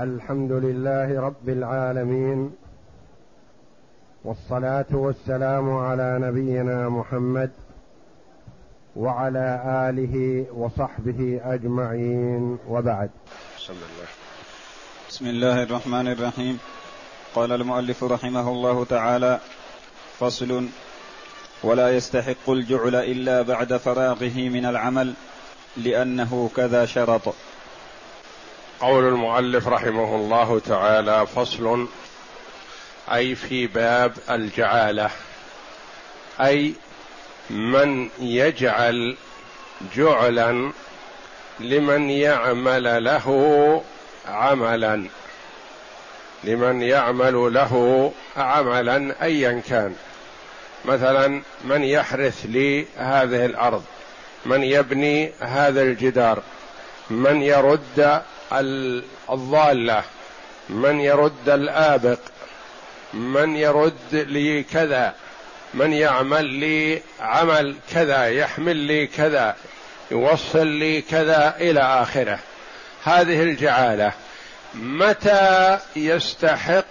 الحمد لله رب العالمين والصلاة والسلام على نبينا محمد وعلى آله وصحبه أجمعين وبعد. بسم الله بسم الله الرحمن الرحيم. قال المؤلف رحمه الله تعالى فصل ولا يستحق الجعل إلا بعد فراغه من العمل لأنه كذا شرط. قول المؤلف رحمه الله تعالى فصل أي في باب الجعالة أي من يجعل جعلا لمن يعمل له عملا لمن يعمل له عملا ايا كان. مثلا من يحرث لي هذه الأرض من يبني هذا الجدار من يرد الضالة من يرد الآبق من يرد لي كذا من يعمل لي عمل كذا يحمل لي كذا يوصل لي كذا إلى آخرة. هذه الجعالة. متى يستحق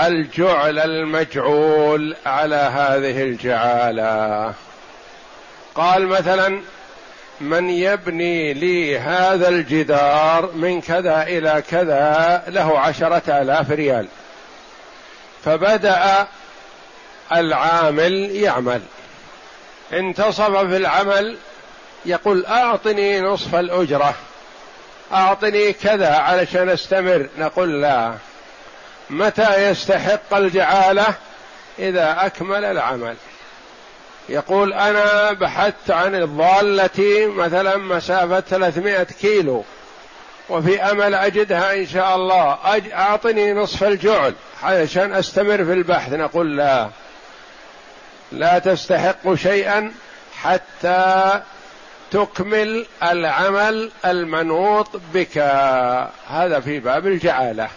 الجعل المجعول على هذه الجعالة؟ قال مثلا من يبني لي هذا الجدار من كذا إلى كذا له عشرة آلاف ريال. فبدأ العامل يعمل. انتصف في العمل يقول أعطني نصف الأجرة. أعطني كذا علشان أستمر. نقول لا. متى يستحق الجعالة؟ إذا أكمل العمل. يقول أنا بحثت عن الضالة مثلا مسافة 300 كيلو وفي أمل أجدها إن شاء الله. أج... أعطني نصف الجعل عشان أستمر في البحث. نقول لا. لا تستحق شيئا حتى تكمل العمل المنوط بك. هذا في باب الجعالة.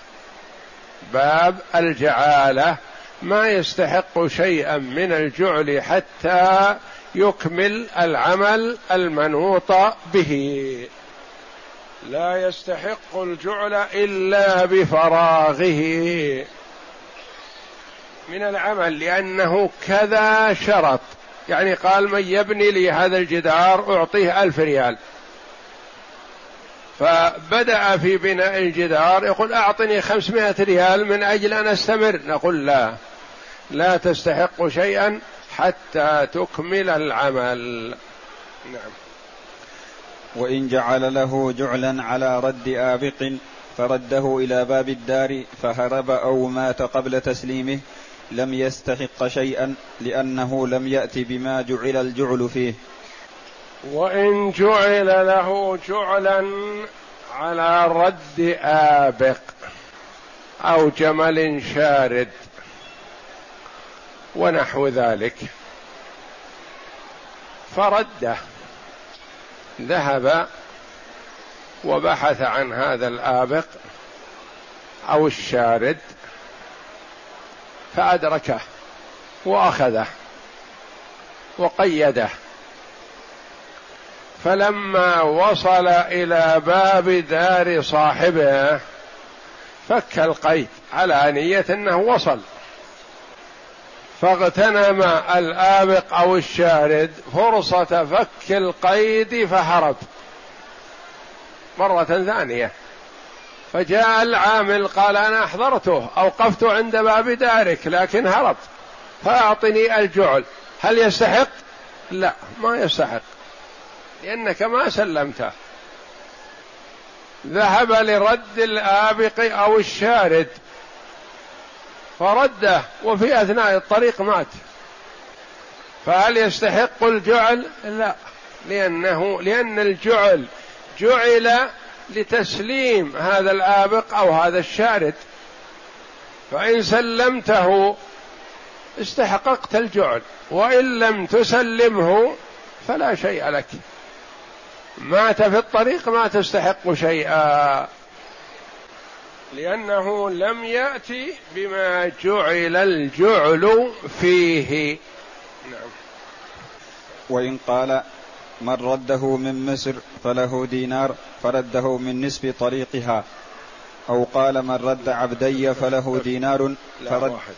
باب الجعالة. ما يستحق شيئا من الجعل حتى يكمل العمل المنوط به. لا يستحق الجعل إلا بفراغه. من العمل لأنه كذا شرط. يعني قال من يبني لي هذا الجدار أعطيه ألف ريال. فبدأ في بناء الجدار يقول أعطني خمسمائة ريال من أجل أن أستمر. نقول لا. لا تستحق شيئا حتى تكمل العمل. نعم. وإن جعل له جعلا على رد آبق فرده إلى باب الدار فهرب أو مات قبل تسليمه لم يستحق شيئا لأنه لم يأت بما جعل الجعل فيه. وإن جعل له جعلا على رد آبق أو جمل شارد ونحو ذلك. فرده ذهب وبحث عن هذا الآبق أو الشارد فأدركه وأخذه وقيده. فلما وصل إلى باب دار صاحبه فك القيد على نية أنه وصل. فاغتنم الآبق أو الشارد فرصة فك القيد فهرب. مرة ثانية. فجاء العامل قال أنا أحضرته أوقفت عند باب دارك لكن هرب. فأعطني الجعل. هل يستحق؟ لا ما يستحق لأنك ما سلمته ذهب لرد الآبق أو الشارد. فرده وفي أثناء الطريق مات. فهل يستحق الجعل؟ لا. لأنه لأن الجعل جعل لتسليم هذا الآبق أو هذا الشارد. فإن سلمته استحققت الجعل وإن لم تسلمه فلا شيء لك. مات في الطريق ما تستحق شيئا. لأنه لم يأتي بما جعل الجعل فيه. نعم. وإن قال من رده من مصر فله دينار فرده من نصف طريقها. أو قال من رد عبدي فله دينار فرد واحد.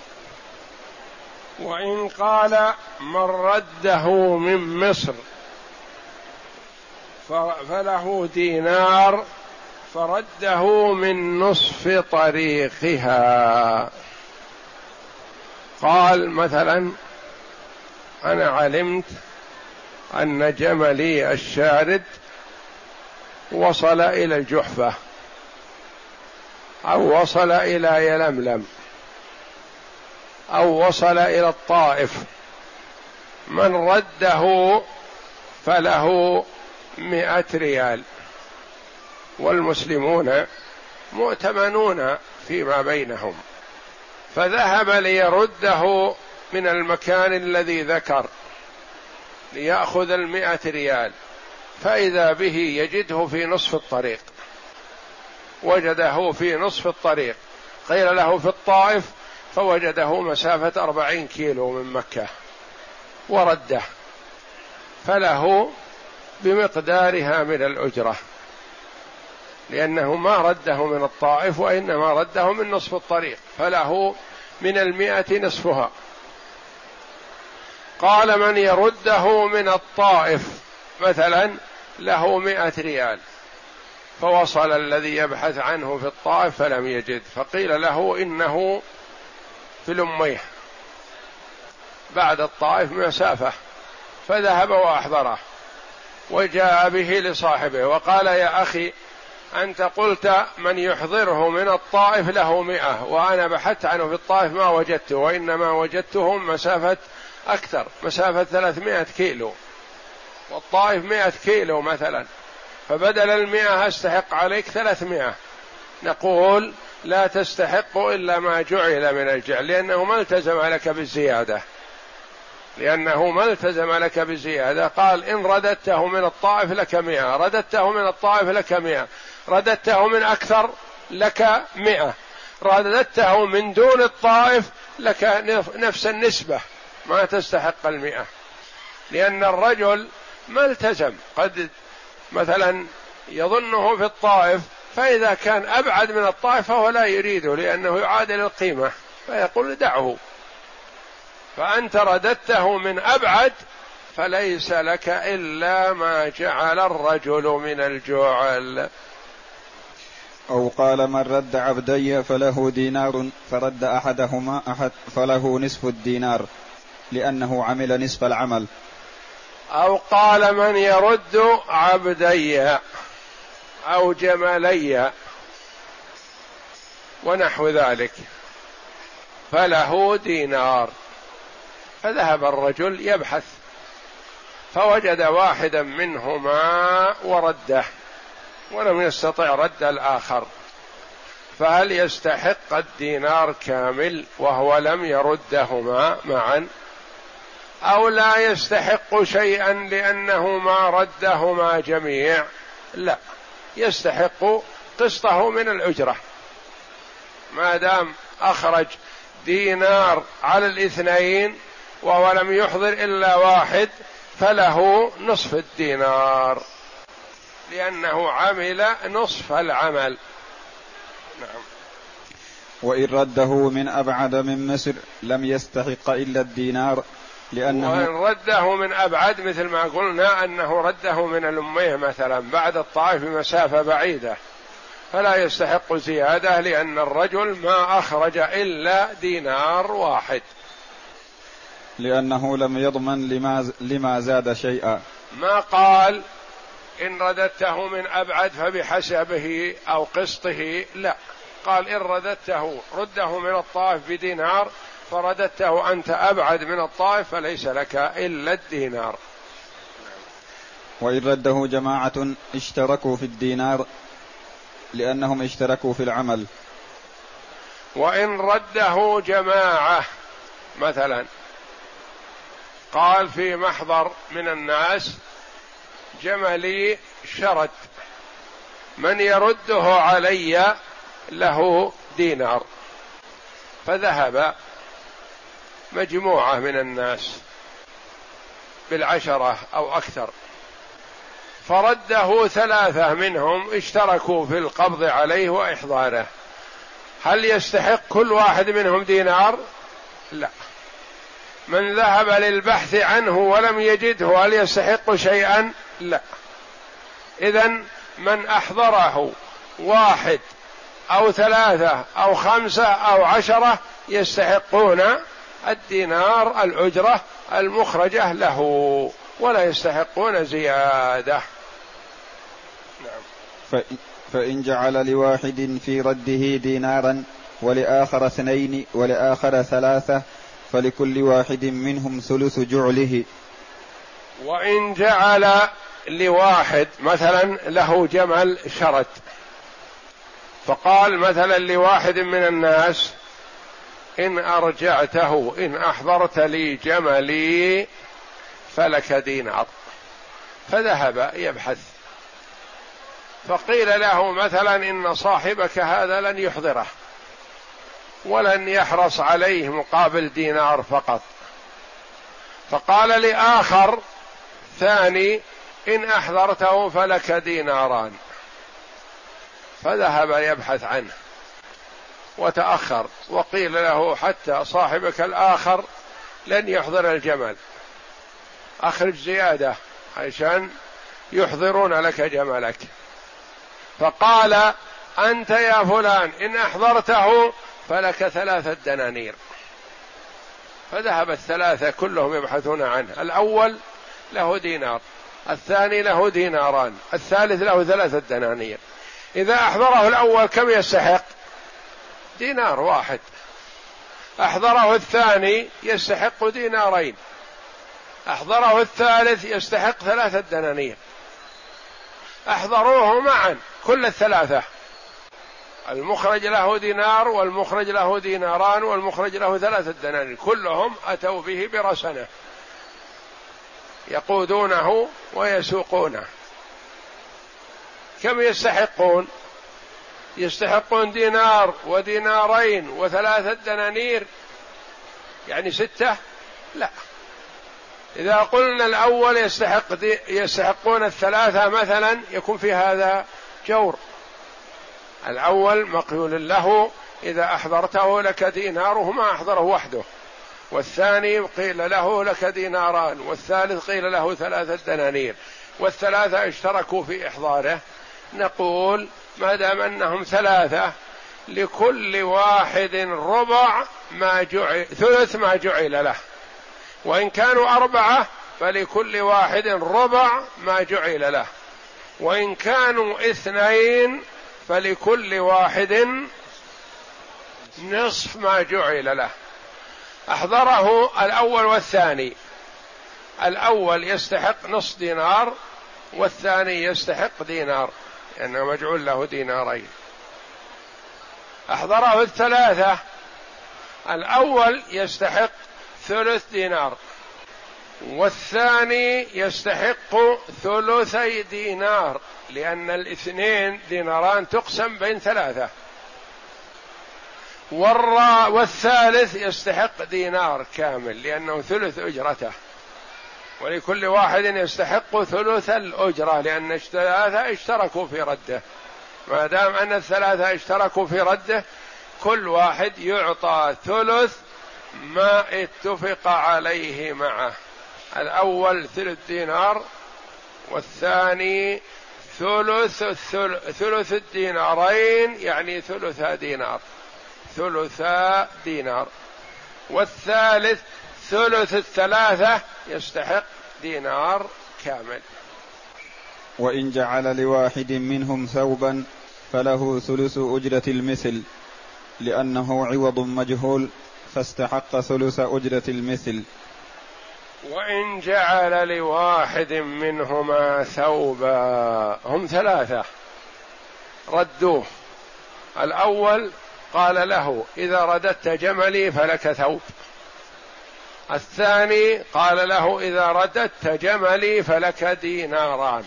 وإن قال من رده من مصر فله دينار فرده من نصف طريقها. قال مثلا أنا علمت أن جملي الشارد وصل إلى الجحفة أو وصل إلى يلملم أو وصل إلى الطائف. من رده فله مئة ريال. والمسلمون مؤتمنون فيما بينهم فذهب ليرده من المكان الذي ذكر ليأخذ المئة ريال فإذا به يجده في نصف الطريق وجده في نصف الطريق قيل له في الطائف فوجده مسافة أربعين كيلو من مكة ورده فله بمقدارها من الأجرة. لأنه ما رده من الطائف وإنما رده من نصف الطريق فله من المئة نصفها. قال من يرده من الطائف مثلا له مئة ريال فوصل الذي يبحث عنه في الطائف فلم يجد فقيل له إنه في الأمية. بعد الطائف مسافة فذهب وأحضره وجاء به لصاحبه وقال يا أخي أنت قلت من يحضره من الطائف له مئة وأنا بحثت عنه في الطائف ما وجدته وإنما وجدتهم مسافة أكثر مسافة ثلاثمائة كيلو. والطائف مئة كيلو مثلا. فبدل المئة أستحق عليك ثلاثمائة. نقول لا تستحق إلا ما جعل من الجعل لأنه ما التزم لك بالزيادة. لأنه ما التزم لك بزيادة قال إن رددته من الطائف لك مئة رددته من الطائف لك مئة. رددته من أكثر لك مئة. رددته من دون الطائف لك نفس النسبة. ما تستحق المئة. لأن الرجل ما التزم. قد مثلا يظنه في الطائف فإذا كان أبعد من الطائف فهو لا يريده لأنه يعادل القيمة. فيقول دعه. فأنت رددته من أبعد فليس لك إلا ما جعل الرجل من الجعل. أو قال من رد عبدي فله دينار فرد أحدهما أحد فله نصف الدينار لأنه عمل نصف العمل. أو قال من يرد عبدي أو جملي ونحو ذلك فله دينار. فذهب الرجل يبحث فوجد واحدا منهما ورده. ولم يستطع رد الآخر. فهل يستحق الدينار كامل وهو لم يردهما معا؟ أو لا يستحق شيئا لأنه ما ردهما جميع؟ لا يستحق قسطه من الأجرة. ما دام أخرج دينار على الاثنين وهو لم يحضر إلا واحد فله نصف الدينار. لأنه عمل نصف العمل. نعم. وإن رده من أبعد من مصر لم يستحق إلا الدينار لأنه وإن رده من أبعد مثل ما قلنا أنه رده من الأمية مثلا بعد الطائف بمسافة بعيدة. فلا يستحق زيادة لأن الرجل ما أخرج إلا دينار واحد. لأنه لم يضمن لما, لما زاد شيئا. ما قال إن رددته من أبعد فبحسبه أو قسطه لا. قال إن رددته رده من الطائف بدينار فرددته أنت أبعد من الطائف فليس لك إلا الدينار. وإن رده جماعة اشتركوا في الدينار لأنهم اشتركوا في العمل. وإن رده جماعة مثلا قال في محضر من الناس جملي شرد من يرده علي له دينار. فذهب مجموعة من الناس بالعشرة أو أكثر. فرده ثلاثة منهم اشتركوا في القبض عليه وإحضاره. هل يستحق كل واحد منهم دينار؟ لا. من ذهب للبحث عنه ولم يجده هل يستحق شيئا؟ لا. إذا من أحضره واحد أو ثلاثة أو خمسة أو عشرة يستحقون الدينار الأجرة المخرجة له ولا يستحقون زيادة. نعم. فإن جعل لواحد في رده دينارا ولآخر اثنين ولآخر ثلاثة فلكل واحد منهم ثلث جعله. وإن جعل لواحد مثلا له جمل شرد فقال مثلا لواحد من الناس إن أرجعته إن أحضرت لي جملي فلك دينار. فذهب يبحث. فقيل له مثلا إن صاحبك هذا لن يحضره ولن يحرص عليه مقابل دينار فقط. فقال لآخر ثاني إن أحضرته فلك ديناران. فذهب يبحث عنه. وتأخر. وقيل له حتى صاحبك الآخر لن يحضر الجمل. أخرج زيادة عشان يحضرون لك جملك. فقال أنت يا فلان إن أحضرته فلك ثلاثة دنانير. فذهب الثلاثة كلهم يبحثون عنه. الأول له دينار. الثاني له ديناران الثالث له ثلاثة دنانير. إذا أحضره الأول كم يستحق؟ دينار واحد. أحضره الثاني يستحق دينارين. أحضره الثالث يستحق ثلاثة دنانير. أحضروه معا كل الثلاثة. المخرج له دينار والمخرج له ديناران والمخرج له ثلاثة دنانير. كلهم أتوا به برسنة. يقودونه ويسوقونه. كم يستحقون؟ يستحقون دينار ودينارين وثلاثة دنانير. يعني ستة؟ لا. إذا قلنا الأول يستحق يستحقون الثلاثة مثلا يكون في هذا جور. الأول مقيول له إذا أحضرته لك ديناره ما أحضره وحده. والثاني قيل له لك ديناران والثالث قيل له ثلاثة دنانير والثلاثة اشتركوا في إحضاره نقول ما دام أنهم ثلاثة لكل واحد ربع ما جعل ثلث ما جعل له. وإن كانوا أربعة فلكل واحد ربع ما جعل له. وإن كانوا اثنين فلكل واحد نصف ما جعل له. أحضره الأول والثاني. الأول يستحق نصف دينار والثاني يستحق دينار لأنه مجعول له دينارين. أحضره الثلاثة. الأول يستحق ثلث دينار والثاني يستحق ثلثي دينار لأن الاثنين ديناران تقسم بين ثلاثة. والرا والثالث يستحق دينار كامل لأنه ثلث أجرته. ولكل واحد يستحق ثلث الأجرة لأن الثلاثة اشتركوا في رده. ما دام أن الثلاثة اشتركوا في رده كل واحد يعطى ثلث ما اتفق عليه معه. الأول ثلث دينار والثاني ثلث ثلث الدينارين يعني ثلث دينار. ثلثا دينار. والثالث ثلث الثلاثة يستحق دينار كامل. وإن جعل لواحد منهم ثوبا فله ثلث أجرة المثل لأنه عوض مجهول فاستحق ثلث أجرة المثل. وإن جعل لواحد منهما ثوبا هم ثلاثة. ردوه. الأول قال له إذا رددت جملي فلك ثوب. الثاني قال له إذا رددت جملي فلك ديناران.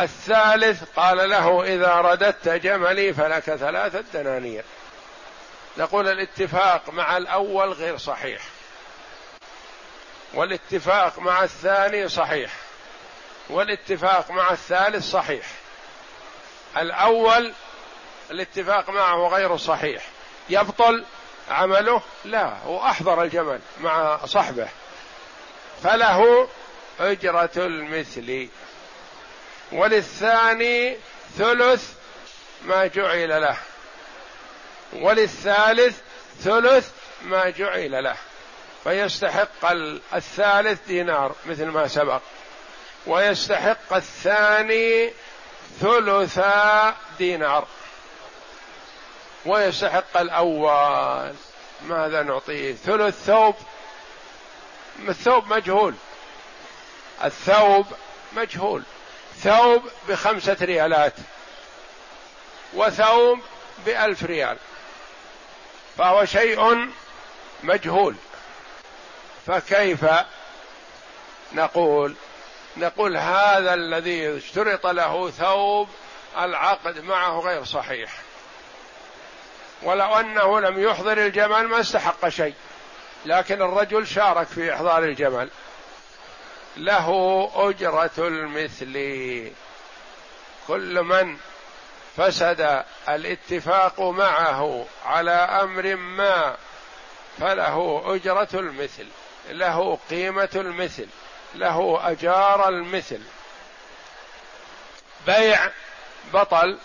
الثالث قال له إذا رددت جملي فلك ثلاثة دنانير. نقول الاتفاق مع الأول غير صحيح. والاتفاق مع الثاني صحيح. والاتفاق مع الثالث صحيح. الأول الاتفاق معه غير صحيح. يبطل عمله؟ لا هو أحضر الجمل مع صحبه. فله أجرة المثل. وللثاني ثلث ما جعل له. وللثالث ثلث ما جعل له. فيستحق الثالث دينار مثل ما سبق. ويستحق الثاني ثلث دينار. ويستحق الأول. ماذا نعطيه؟ ثلث ثوب. الثوب مجهول. الثوب مجهول. ثوب بخمسة ريالات. وثوب بألف ريال. فهو شيء مجهول. فكيف نقول؟ نقول هذا الذي اشترط له ثوب العقد معه غير صحيح. ولو أنه لم يحضر الجمل ما استحق شيء. لكن الرجل شارك في إحضار الجمل. له أجرة المثل. كل من فسد الاتفاق معه على أمر ما فله أجرة المثل. له قيمة المثل. له أجار المثل. بيع بطل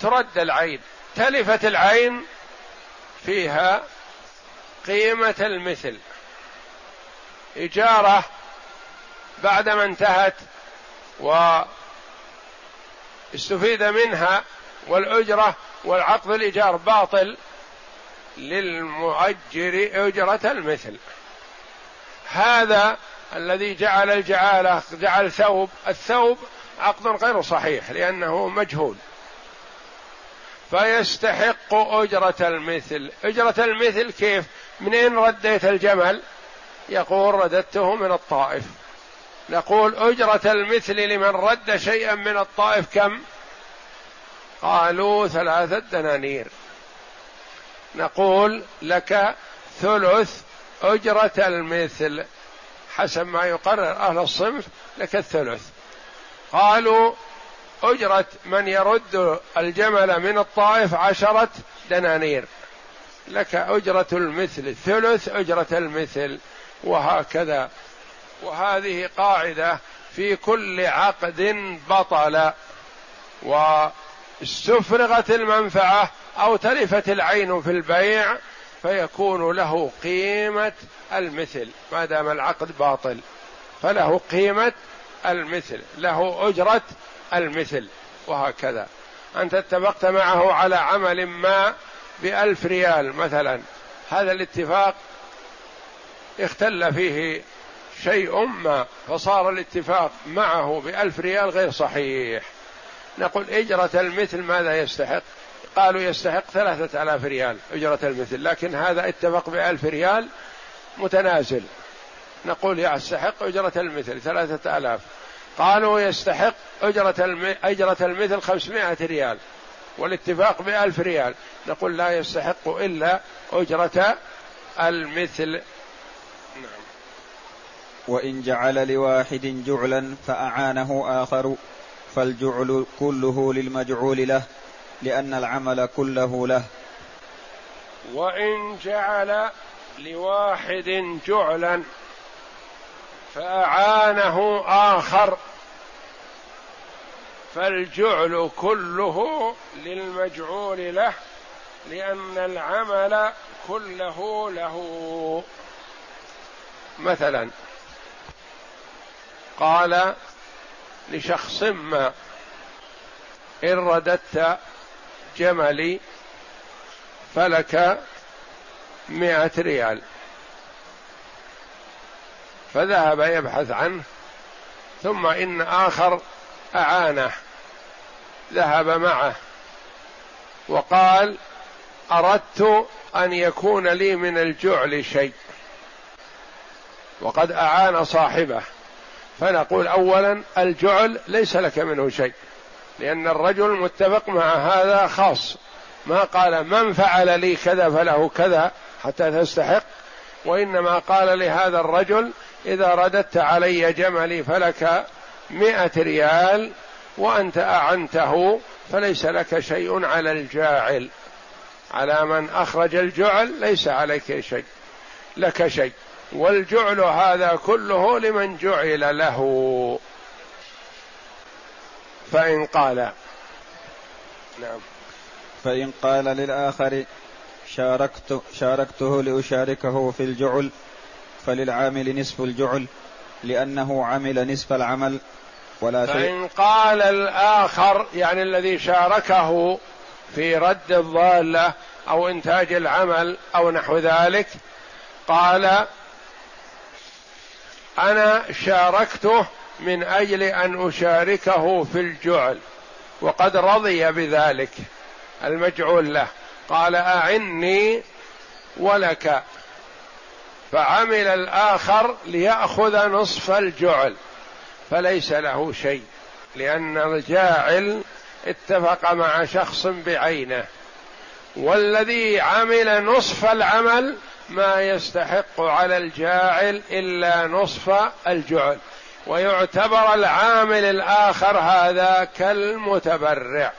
ترد العين. تلفت العين فيها قيمة المثل. إجارة بعدما انتهت واستفيد منها والأجرة والعقد الإيجار باطل للمؤجر أجرة المثل. هذا الذي جعل الجعالة جعل ثوب الثوب عقد غير صحيح لأنه مجهول. فيستحق أجرة المثل. أجرة المثل كيف؟ منين رديت الجمل؟ يقول رددته من الطائف. نقول أجرة المثل لمن رد شيئا من الطائف كم؟ قالوا ثلاثة دنانير. نقول لك ثلث أجرة المثل. حسب ما يقرر أهل الصنف لك الثلث. قالوا أجرة من يرد الجمل من الطائف عشرة دنانير. لك أجرة المثل ثلث أجرة المثل وهكذا. وهذه قاعدة في كل عقد بطل. واستفرغت المنفعة أو تلفت العين في البيع فيكون له قيمة المثل. ما دام العقد باطل فله قيمة المثل. له أجرة المثل وهكذا. أنت اتفقت معه على عمل ما بألف ريال مثلا. هذا الاتفاق اختل فيه شيء ما فصار الاتفاق معه بألف ريال غير صحيح. نقول إجرة المثل ماذا يستحق؟ قالوا يستحق ثلاثة آلاف ريال أجرة المثل لكن هذا اتفق بألف ريال متنازل. نقول يستحق أجرة المثل ثلاثة آلاف. قالوا يستحق أجرة. أجرة المثل خمسمائة ريال والاتفاق بألف ريال. نقول لا يستحق إلا أجرة المثل. نعم. وإن جعل لواحد جعلا فأعانه آخر فالجعل كله للمجعول له لأن العمل كله له. وإن جعل لواحد جعلا فأعانه آخر. فالجعل كله للمجعول له لأن العمل كله له. مثلا قال لشخص ما إن رددت جملي فلك مئة ريال. فذهب يبحث عنه ثم إن آخر أعانه ذهب معه وقال أردت أن يكون لي من الجعل شيء. وقد أعان صاحبه فنقول أولا الجعل ليس لك منه شيء لأن الرجل متفق مع هذا خاص ما قال من فعل لي كذا فله كذا حتى تستحق وإنما قال لهذا الرجل إذا رددت علي جملي فلك مئة ريال وأنت أعنته فليس لك شيء على الجاعل. على من أخرج الجعل ليس عليك شيء لك شيء. والجعل هذا كله لمن جعل له. فإن قال نعم. فإن قال للآخر شاركت شاركته لأشاركه في الجعل فللعامل نصف الجعل لأنه عمل نصف العمل ولا شيء. فإن قال الآخر يعني الذي شاركه في رد الضالة أو إنتاج العمل أو نحو ذلك قال أنا شاركته من أجل أن أشاركه في الجعل وقد رضي بذلك المجعول له. قال أعني ولك. فعمل الآخر ليأخذ نصف الجعل فليس له شيء لأن الجاعل اتفق مع شخص بعينه. والذي عمل نصف العمل ما يستحق على الجاعل إلا نصف الجعل. ويعتبر العامل الآخر هذا كالمتبرع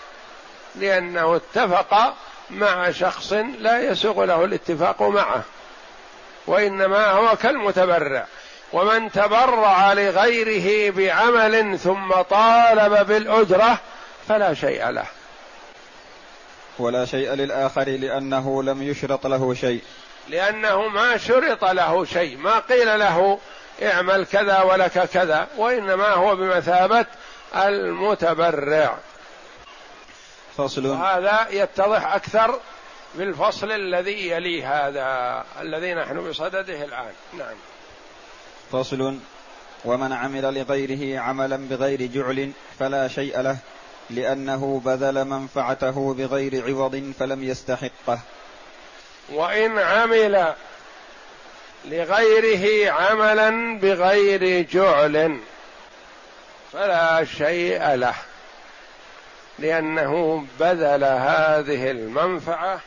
لأنه اتفق مع شخص لا يسوغ له الاتفاق معه. وإنما هو كالمتبرع. ومن تبرع لغيره بعمل ثم طالب بالأجرة فلا شيء له. ولا شيء للآخر لأنه لم يشرط له شيء. لأنه ما شرط له شيء. ما قيل له اعمل كذا ولك كذا. وإنما هو بمثابة المتبرع. فصل. هذا يتضح أكثر بالفصل الذي يلي هذا الذي نحن بصدده الآن. نعم. فصل ومن عمل لغيره عملا بغير جعل فلا شيء له لأنه بذل منفعته بغير عوض فلم يستحقه. وإن عمل لغيره عملا بغير جعل فلا شيء له لأنه بذل هذه المنفعة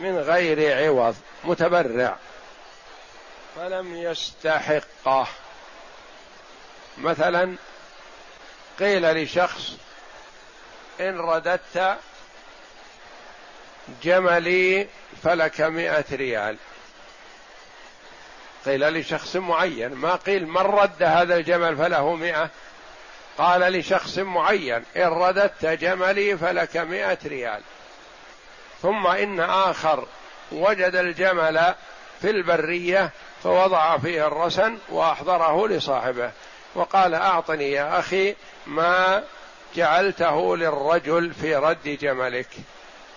من غير عوض متبرع. فلم يستحقه. مثلا قيل لشخص إن رددت جملي فلك مئة ريال. قيل لشخص معين ما قيل من رد هذا الجمل فله مئة؟ قال لشخص معين إن رددت جملي فلك مئة ريال. ثم إن آخر وجد الجمل في البرية فوضع فيه الرسن وأحضره لصاحبه. وقال أعطني يا أخي ما جعلته للرجل في رد جملك.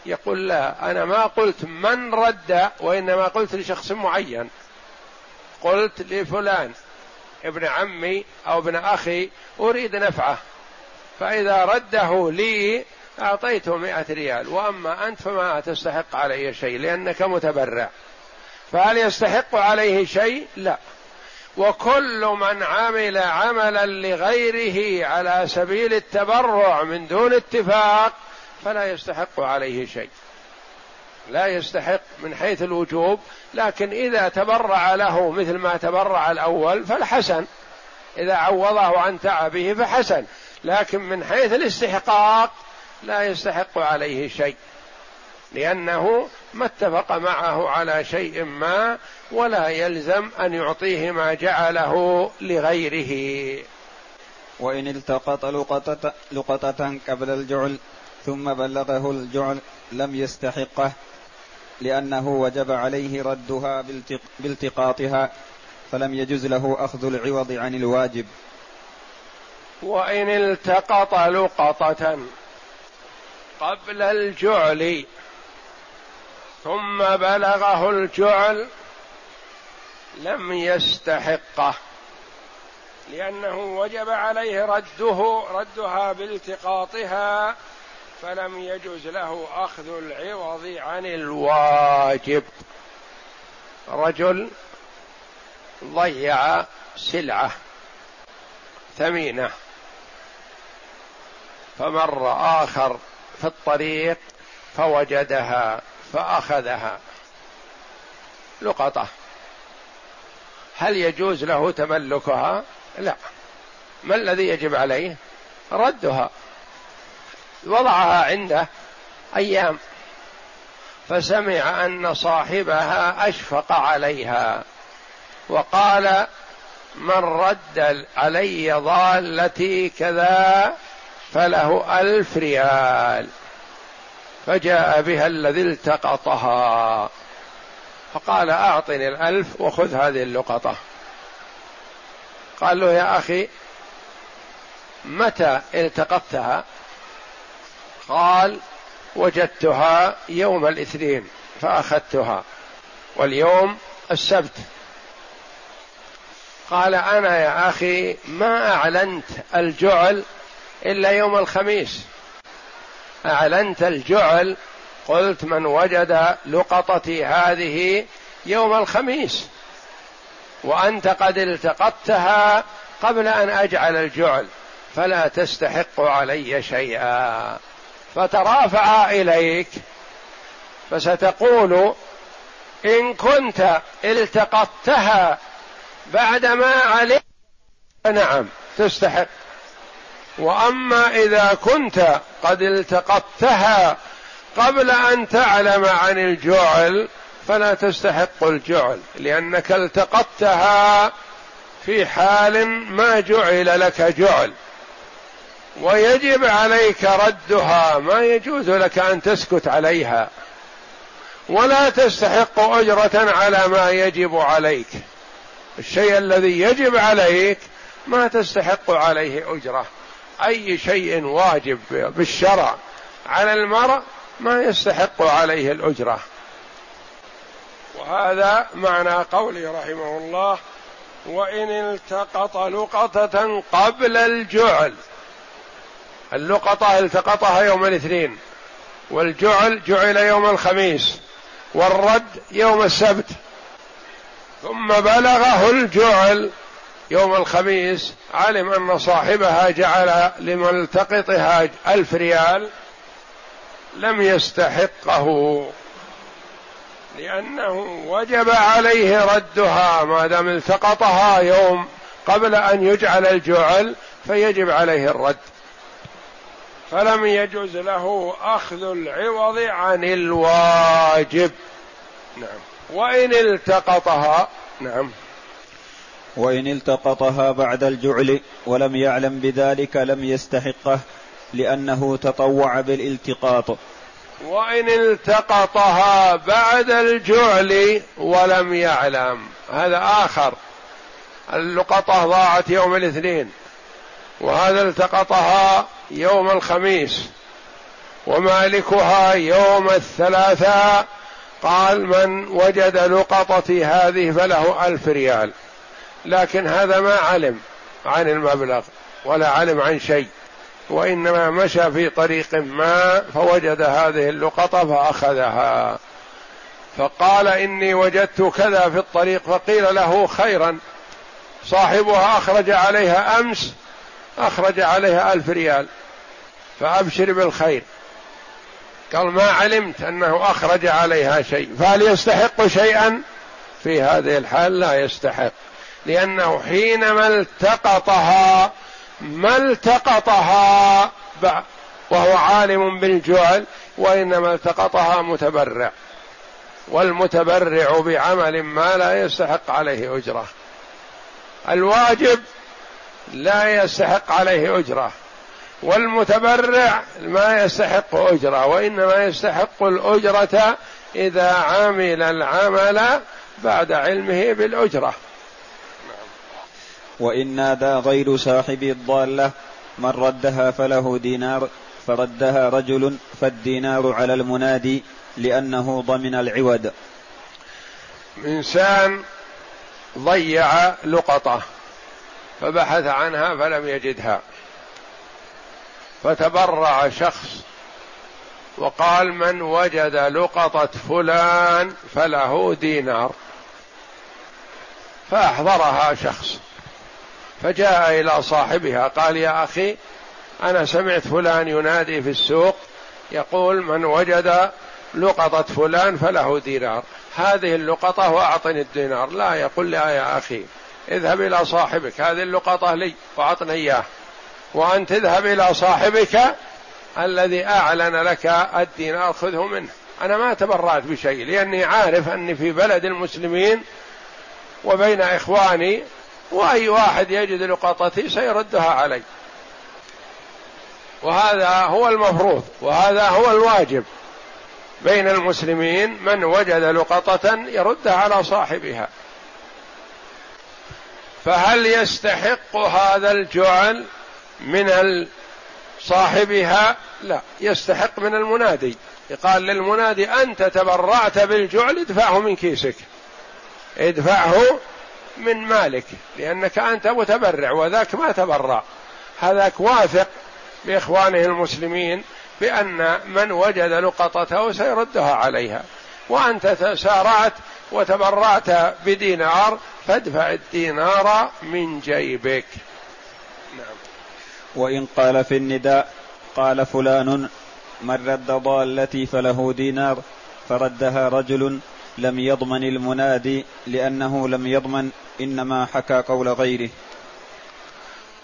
يقول لا أنا ما قلت من رد وإنما قلت لشخص معين. قلت لفلان ابن عمي أو ابن أخي أريد نفعه. فإذا رده لي أعطيته مئة ريال وأما أنت فما تستحق علي شيء لأنك متبرع. فهل يستحق عليه شيء؟ لا. وكل من عمل عملا لغيره على سبيل التبرع من دون اتفاق فلا يستحق عليه شيء. لا يستحق من حيث الوجوب لكن إذا تبرع له مثل ما تبرع الأول فالحسن. إذا عوضه عن تعبه فحسن. لكن من حيث الاستحقاق لا يستحق عليه شيء لأنه ما اتفق معه على شيء ما ولا يلزم أن يعطيه ما جعله لغيره. وإن التقط لقطة, لقطة قبل الجعل ثم بلغه الجعل لم يستحقه لأنه وجب عليه ردها بالتقاطها فلم يجز له أخذ العوض عن الواجب. وإن التقط لقطة قبل الجعل. ثم بلغه الجعل لم يستحقه لأنه وجب عليه رده ردها بالتقاطها فلم يجوز له أخذ العوض عن الواجب. رجل ضيع سلعة ثمينة فمر آخر في الطريق فوجدها فأخذها. لقطة. هل يجوز له تملكها؟ لا. ما الذي يجب عليه؟ ردها. وضعها عنده أيام. فسمع أن صاحبها أشفق عليها. وقال من رد علي ضالتي كذا فله ألف ريال. فجاء بها الذي التقطها. فقال أعطني الألف وخذ هذه اللقطة. قال له يا أخي متى التقطتها؟ قال وجدتها يوم الاثنين فأخذتها. واليوم السبت. قال أنا يا أخي ما أعلنت الجعل إلا يوم الخميس. أعلنت الجعل قلت من وجد لقطتي هذه يوم الخميس. وأنت قد التقطتها قبل أن أجعل الجعل فلا تستحق علي شيئا. فترافع إليك فستقول إن كنت التقطتها بعدما علمت نعم تستحق. وأما إذا كنت قد التقطتها قبل أن تعلم عن الجعل فلا تستحق الجعل لأنك التقطتها في حال ما جعل لك جعل. ويجب عليك ردها ما يجوز لك أن تسكت عليها. ولا تستحق أجرة على ما يجب عليك. الشيء الذي يجب عليك ما تستحق عليه أجرة. أي شيء واجب بالشرع على المرء ما يستحق عليه الأجرة. وهذا معنى قوله رحمه الله وإن التقط لقطة قبل الجعل. اللقطة التقطها يوم الاثنين والجعل جعل يوم الخميس والرد يوم السبت. ثم بلغه الجعل. يوم الخميس علم أن صاحبها جعل لملتقطها ألف ريال لم يستحقه لأنه وجب عليه ردها ما دام التقطها يوم قبل أن يجعل الجعل فيجب عليه الرد. فلم يجوز له أخذ العوض عن الواجب. نعم. وإن التقطها نعم. وإن التقطها بعد الجعل ولم يعلم بذلك لم يستحقه لأنه تطوع بالالتقاط. وإن التقطها بعد الجعل ولم يعلم. هذا آخر. اللقطة ضاعت يوم الاثنين. وهذا التقطها يوم الخميس. ومالكها يوم الثلاثاء. قال من وجد لقطتي هذه فله ألف ريال. لكن هذا ما علم عن المبلغ ولا علم عن شيء وإنما مشى في طريق ما فوجد هذه اللقطة فأخذها. فقال إني وجدت كذا في الطريق فقيل له خيرا. صاحبها أخرج عليها أمس أخرج عليها ألف ريال. فأبشر بالخير. قال ما علمت أنه أخرج عليها شيء. فهل يستحق شيئا؟ في هذه الحال لا يستحق. لأنه حينما التقطها ما التقطها وهو عالم بالجعل وإنما التقطها متبرع. والمتبرع بعمل ما لا يستحق عليه أجرة. الواجب لا يستحق عليه أجرة. والمتبرع ما يستحق أجرة وإنما يستحق الأجرة إذا عمل العمل بعد علمه بالأجرة. وان نادى غير صاحب الضالة. من ردها فله دينار فردها رجل فالدينار على المنادي لأنه ضمن العود إنسان ضيع لقطة فبحث عنها فلم يجدها. فتبرع شخص وقال من وجد لقطة فلان فله دينار. فأحضرها شخص. فجاء إلى صاحبها قال يا أخي أنا سمعت فلان ينادي في السوق يقول من وجد لقطة فلان فله دينار هذه اللقطة وأعطني الدينار. لا. يقول لا يا أخي اذهب إلى صاحبك هذه اللقطة لي وأعطني إياه وأن تذهب إلى صاحبك الذي أعلن لك الدينار خذه منه. أنا ما تبرأت بشيء لأني عارف أني في بلد المسلمين وبين إخواني وأي واحد يجد لقطتي سيردها علي. وهذا هو المفروض وهذا هو الواجب. بين المسلمين من وجد لقطة يردها على صاحبها. فهل يستحق هذا الجعل من صاحبها؟ لا يستحق من المنادي. يقال للمنادي أنت تبرعت بالجعل ادفعه من كيسك. ادفعه من مالك لأنك أنت متبرع وذاك ما تبرع. هذاك واثق بإخوانه المسلمين بأن من وجد لقطته سيردها عليها. وأنت تسارعت وتبرعت بدينار فادفع الدينار من جيبك. نعم. وإن قال في النداء قال فلان من رد ضالتي فله دينار فردها رجل لم يضمن المنادي لأنه لم يضمن إنما حكى قول غيره.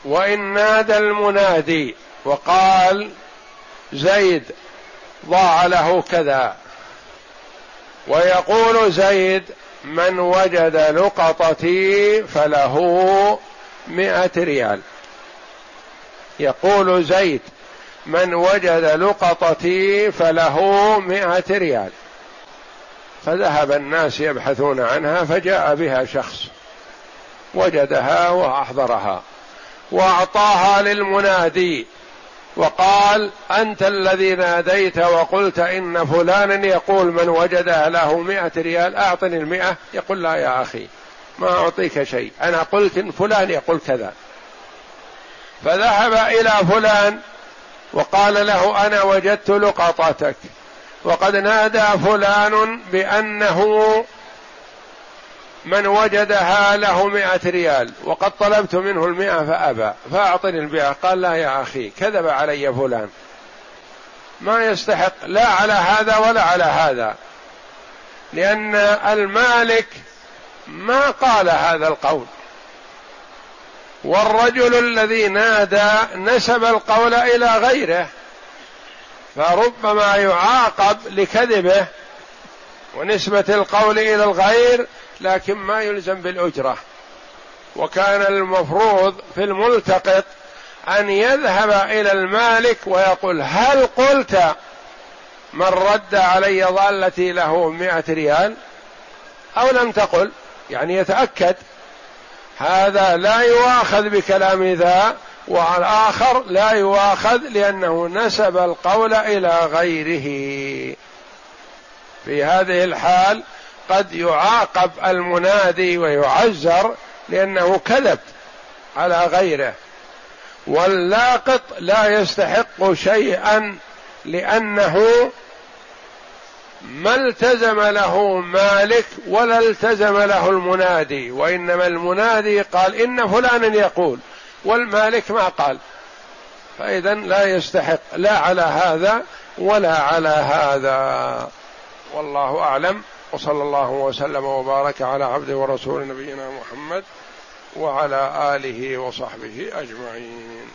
وإن نادى المنادي وقال زيد ضاع له كذا. ويقول زيد من وجد لقطتي فله مئة ريال. يقول زيد من وجد لقطتي فله مئة ريال. فذهب الناس يبحثون عنها فجاء بها شخص وجدها وأحضرها وأعطاها للمنادي وقال أنت الذي ناديت وقلت إن فلانا يقول من وجدها له مئة ريال أعطني المئة يقول لا يا أخي ما أعطيك شيء أنا قلت إن فلان يقول كذا فذهب إلى فلان وقال له أنا وجدت لقطتك وقد نادى فلان بأنه من وجدها له مئة ريال وقد طلبت منه المئة فأبى فأعطني المئة قال لا يا أخي كذب علي فلان. ما يستحق لا على هذا ولا على هذا. لأن المالك ما قال هذا القول. والرجل الذي نادى نسب القول إلى غيره. فربما يعاقب لكذبه ونسبة القول إلى الغير لكن ما يلزم بالأجرة. وكان المفروض في الملتقط أن يذهب إلى المالك ويقول هل قلت من رد علي ضالتي له مئة ريال؟ أو لم تقل يعني يتأكد. هذا لا يؤاخذ بكلام ذا. والآخر لا يؤاخذ لأنه نسب القول إلى غيره. في هذه الحال قد يعاقب المنادي ويعزر لأنه كذب على غيره. واللاقط لا يستحق شيئا لأنه ما التزم له مالك ولا التزم له المنادي وإنما المنادي قال إن فلانا يقول. والمالك ما قال. فإذا لا يستحق لا على هذا ولا على هذا. والله أعلم. وصلى الله وسلم وبارك على عبده ورسول نبينا محمد وعلى آله وصحبه أجمعين.